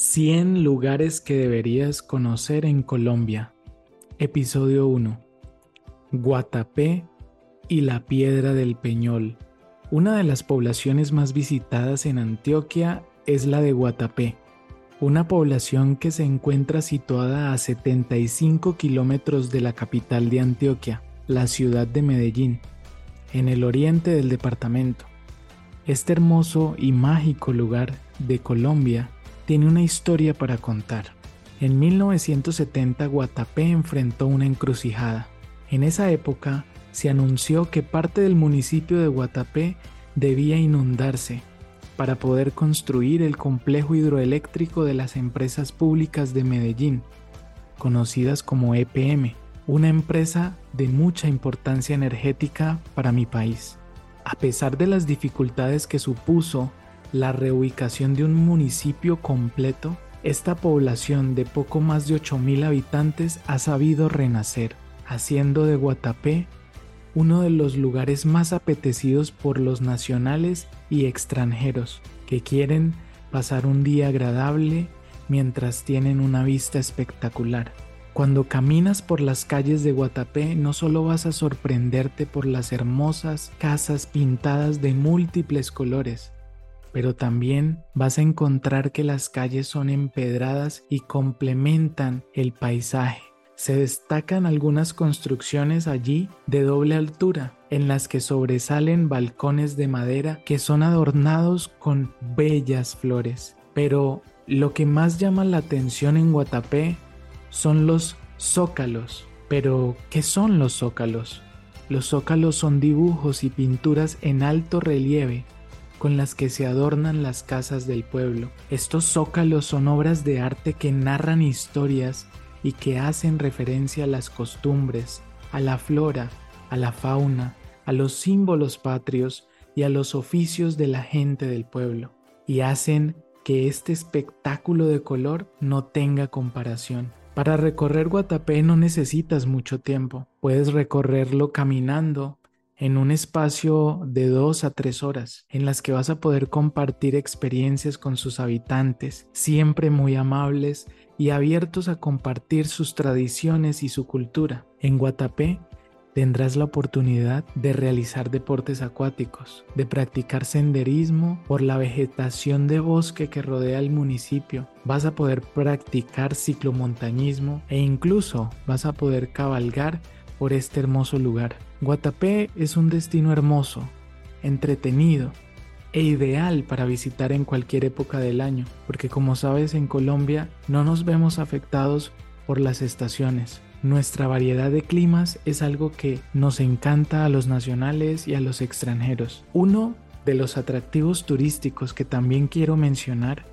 100 lugares que deberías conocer en Colombia. Episodio 1. Guatapé y la Piedra del Peñol. Una de las poblaciones más visitadas en Antioquia es la de Guatapé, una población que se encuentra situada a 75 kilómetros de la capital de Antioquia, la ciudad de Medellín, en el oriente del departamento. Este hermoso y mágico lugar de Colombia tiene una historia para contar. En 1970 Guatapé enfrentó una encrucijada. En esa época se anunció que parte del municipio de Guatapé debía inundarse para poder construir el complejo hidroeléctrico de las empresas públicas de Medellín, conocidas como EPM, una empresa de mucha importancia energética para mi país. A pesar de las dificultades que supuso la reubicación de un municipio completo, esta población de poco más de 8.000 habitantes ha sabido renacer, haciendo de Guatapé uno de los lugares más apetecidos por los nacionales y extranjeros que quieren pasar un día agradable mientras tienen una vista espectacular. Cuando caminas por las calles de Guatapé no solo vas a sorprenderte por las hermosas casas pintadas de múltiples colores, pero también vas a encontrar que las calles son empedradas y complementan el paisaje. Se destacan algunas construcciones allí de doble altura, en las que sobresalen balcones de madera que son adornados con bellas flores. Pero lo que más llama la atención en Guatapé son los zócalos. Pero, ¿qué son los zócalos? Los zócalos son dibujos y pinturas en alto relieve con las que se adornan las casas del pueblo. Estos zócalos son obras de arte que narran historias y que hacen referencia a las costumbres, a la flora, a la fauna, a los símbolos patrios y a los oficios de la gente del pueblo, y hacen que este espectáculo de color no tenga comparación. Para recorrer Guatapé no necesitas mucho tiempo, puedes recorrerlo caminando en un espacio de dos a tres horas, en las que vas a poder compartir experiencias con sus habitantes, siempre muy amables y abiertos a compartir sus tradiciones y su cultura. En Guatapé tendrás la oportunidad de realizar deportes acuáticos, de practicar senderismo por la vegetación de bosque que rodea el municipio. Vas a poder practicar ciclomontañismo e incluso vas a poder cabalgar por este hermoso lugar. Guatapé es un destino hermoso, entretenido e ideal para visitar en cualquier época del año, porque como sabes en Colombia no nos vemos afectados por las estaciones. Nuestra variedad de climas es algo que nos encanta a los nacionales y a los extranjeros. Uno de los atractivos turísticos que también quiero mencionar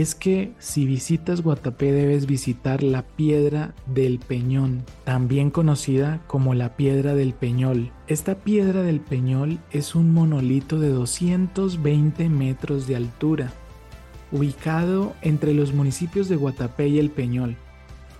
es que si visitas Guatapé debes visitar la Piedra del Peñón, también conocida como la Piedra del Peñol. Esta Piedra del Peñol es un monolito de 220 metros de altura, ubicado entre los municipios de Guatapé y El Peñol,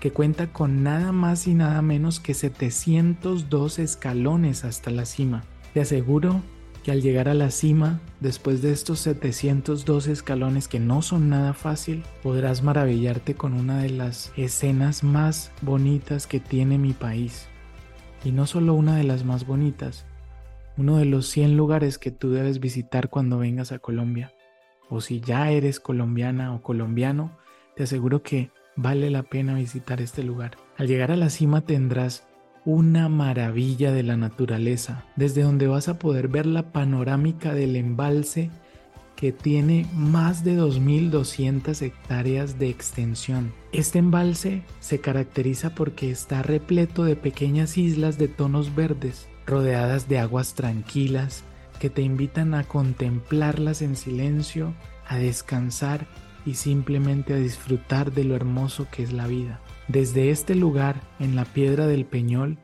que cuenta con nada más y nada menos que 702 escalones hasta la cima. Te aseguro que al llegar a la cima, después de estos 702 escalones que no son nada fácil, podrás maravillarte con una de las escenas más bonitas que tiene mi país. Y no solo una de las más bonitas, uno de los 100 lugares que tú debes visitar cuando vengas a Colombia. O si ya eres colombiana o colombiano, te aseguro que vale la pena visitar este lugar. Al llegar a la cima tendrás una maravilla de la naturaleza, desde donde vas a poder ver la panorámica del embalse que tiene más de 2.200 hectáreas de extensión. Este embalse se caracteriza porque está repleto de pequeñas islas de tonos verdes, rodeadas de aguas tranquilas, que te invitan a contemplarlas en silencio, a descansar y simplemente a disfrutar de lo hermoso que es la vida. Desde este lugar, en la piedra del Peñol,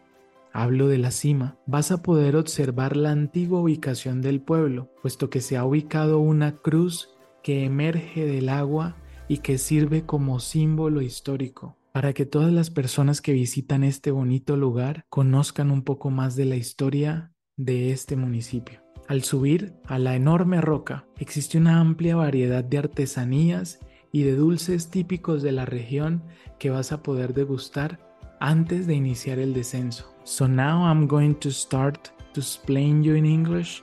hablo de la cima, vas a poder observar la antigua ubicación del pueblo, puesto que se ha ubicado una cruz que emerge del agua y que sirve como símbolo histórico para que todas las personas que visitan este bonito lugar conozcan un poco más de la historia de este municipio. Al subir a la enorme roca existe una amplia variedad de artesanías y de dulces típicos de la región que vas a poder degustar antes de iniciar el descenso. So now I'm going to start to explain you in English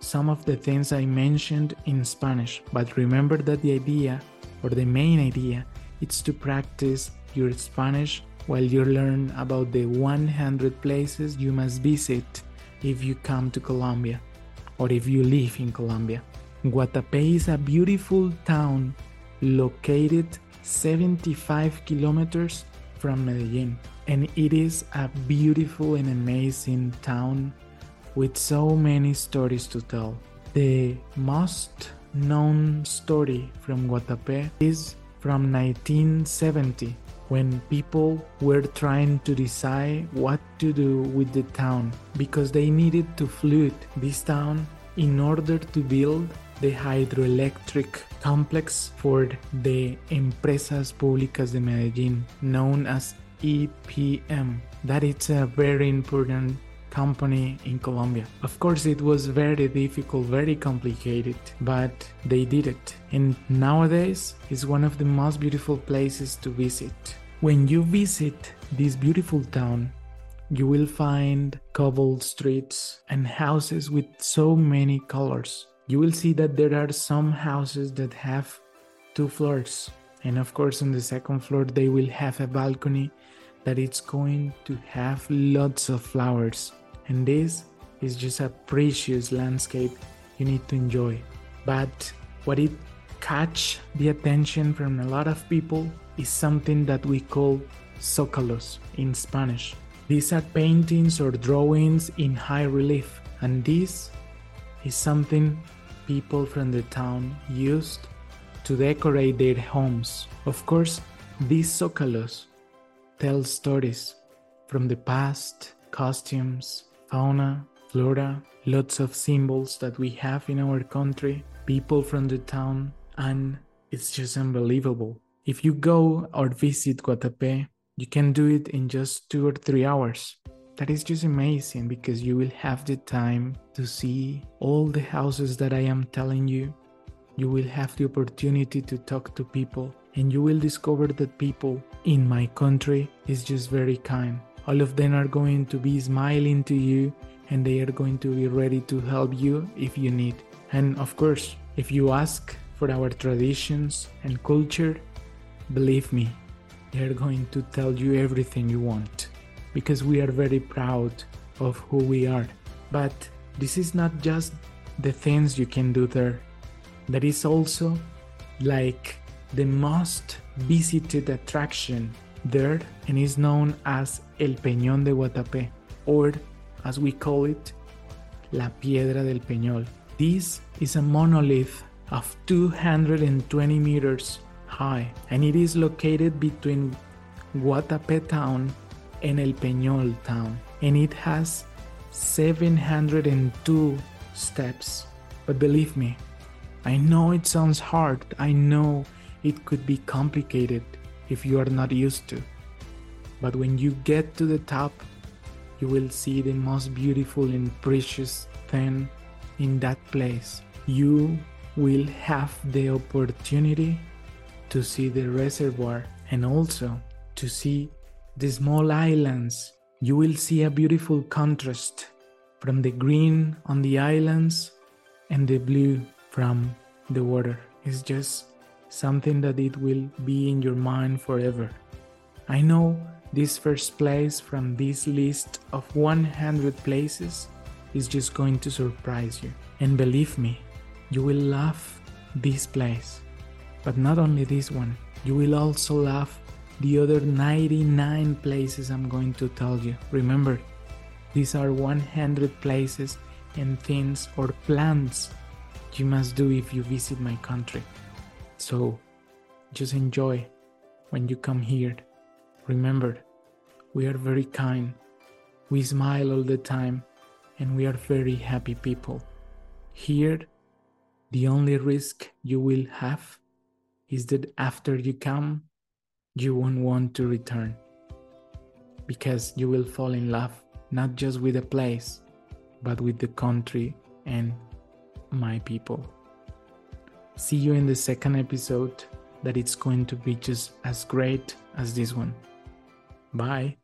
some of the things I mentioned in Spanish, but remember that the idea or the main idea is to practice your Spanish while you learn about the 100 places you must visit if you come to Colombia or if you live in Colombia. Guatapé is a beautiful town located 75 kilometers from Medellin, and it is a beautiful and amazing town with so many stories to tell. The most known story from Guatapé is from 1970 when people were trying to decide what to do with the town because they needed to flood this town in order to build the hydroelectric complex for the Empresas Públicas de Medellín, known as EPM. That is a very important company in Colombia. Of course, it was very difficult, very complicated, but they did it. And nowadays, it's one of the most beautiful places to visit. When you visit this beautiful town, you will find cobbled streets and houses with so many colors. You will see that there are some houses that have two floors, and of course, on the second floor, they will have a balcony that it's going to have lots of flowers and this is just a precious landscape you need to enjoy. But what it catch the attention from a lot of people is something that we call zócalos in Spanish. These are paintings or drawings in high relief, and this is something people from the town used to decorate their homes. Of course, these zócalos tell stories from the past, costumes, fauna, flora, lots of symbols that we have in our country, people from the town, and it's just unbelievable. If you go or visit Guatapé, you can do it in just two or three hours. That is just amazing because you will have the time to see all the houses that I am telling you. You will have the opportunity to talk to people, and you will discover that people in my country is just very kind all of them are going to be smiling to you and they are going to be ready to help you if you need. And of course, if you ask for our traditions and culture, believe me, they're going to tell you everything you want because we are very proud of who we are. But this is not just the things you can do there, that is also like the most visited attraction there and is known as El Peñón de Guatapé, or as we call it, La Piedra del Peñol. This is a monolith of 220 meters high and it is located between Guatapé town and El Peñol town and it has 702 steps. But believe me, I know it sounds hard, I know it could be complicated, if you are not used to. But when you get to the top, you will see the most beautiful and precious thing in that place. You will have the opportunity to see the reservoir and also to see the small islands. You will see a beautiful contrast from the green on the islands and the blue from the water. It's just something that it will be in your mind forever. I know this first place from this list of 100 places is just going to surprise you. And believe me, you will love this place. But not only this one, you will also love the other 99 places I'm going to tell you. Remember, these are 100 places and things or plans you must do if you visit my country. So just enjoy when you come here. Remember, we are very kind, we smile all the time, and we are very happy people. Here, the only risk you will have is that after you come, you won't want to return because you will fall in love not just with the place, but with the country and my people. See you in the second episode. that it's going to be just as great as this one. Bye.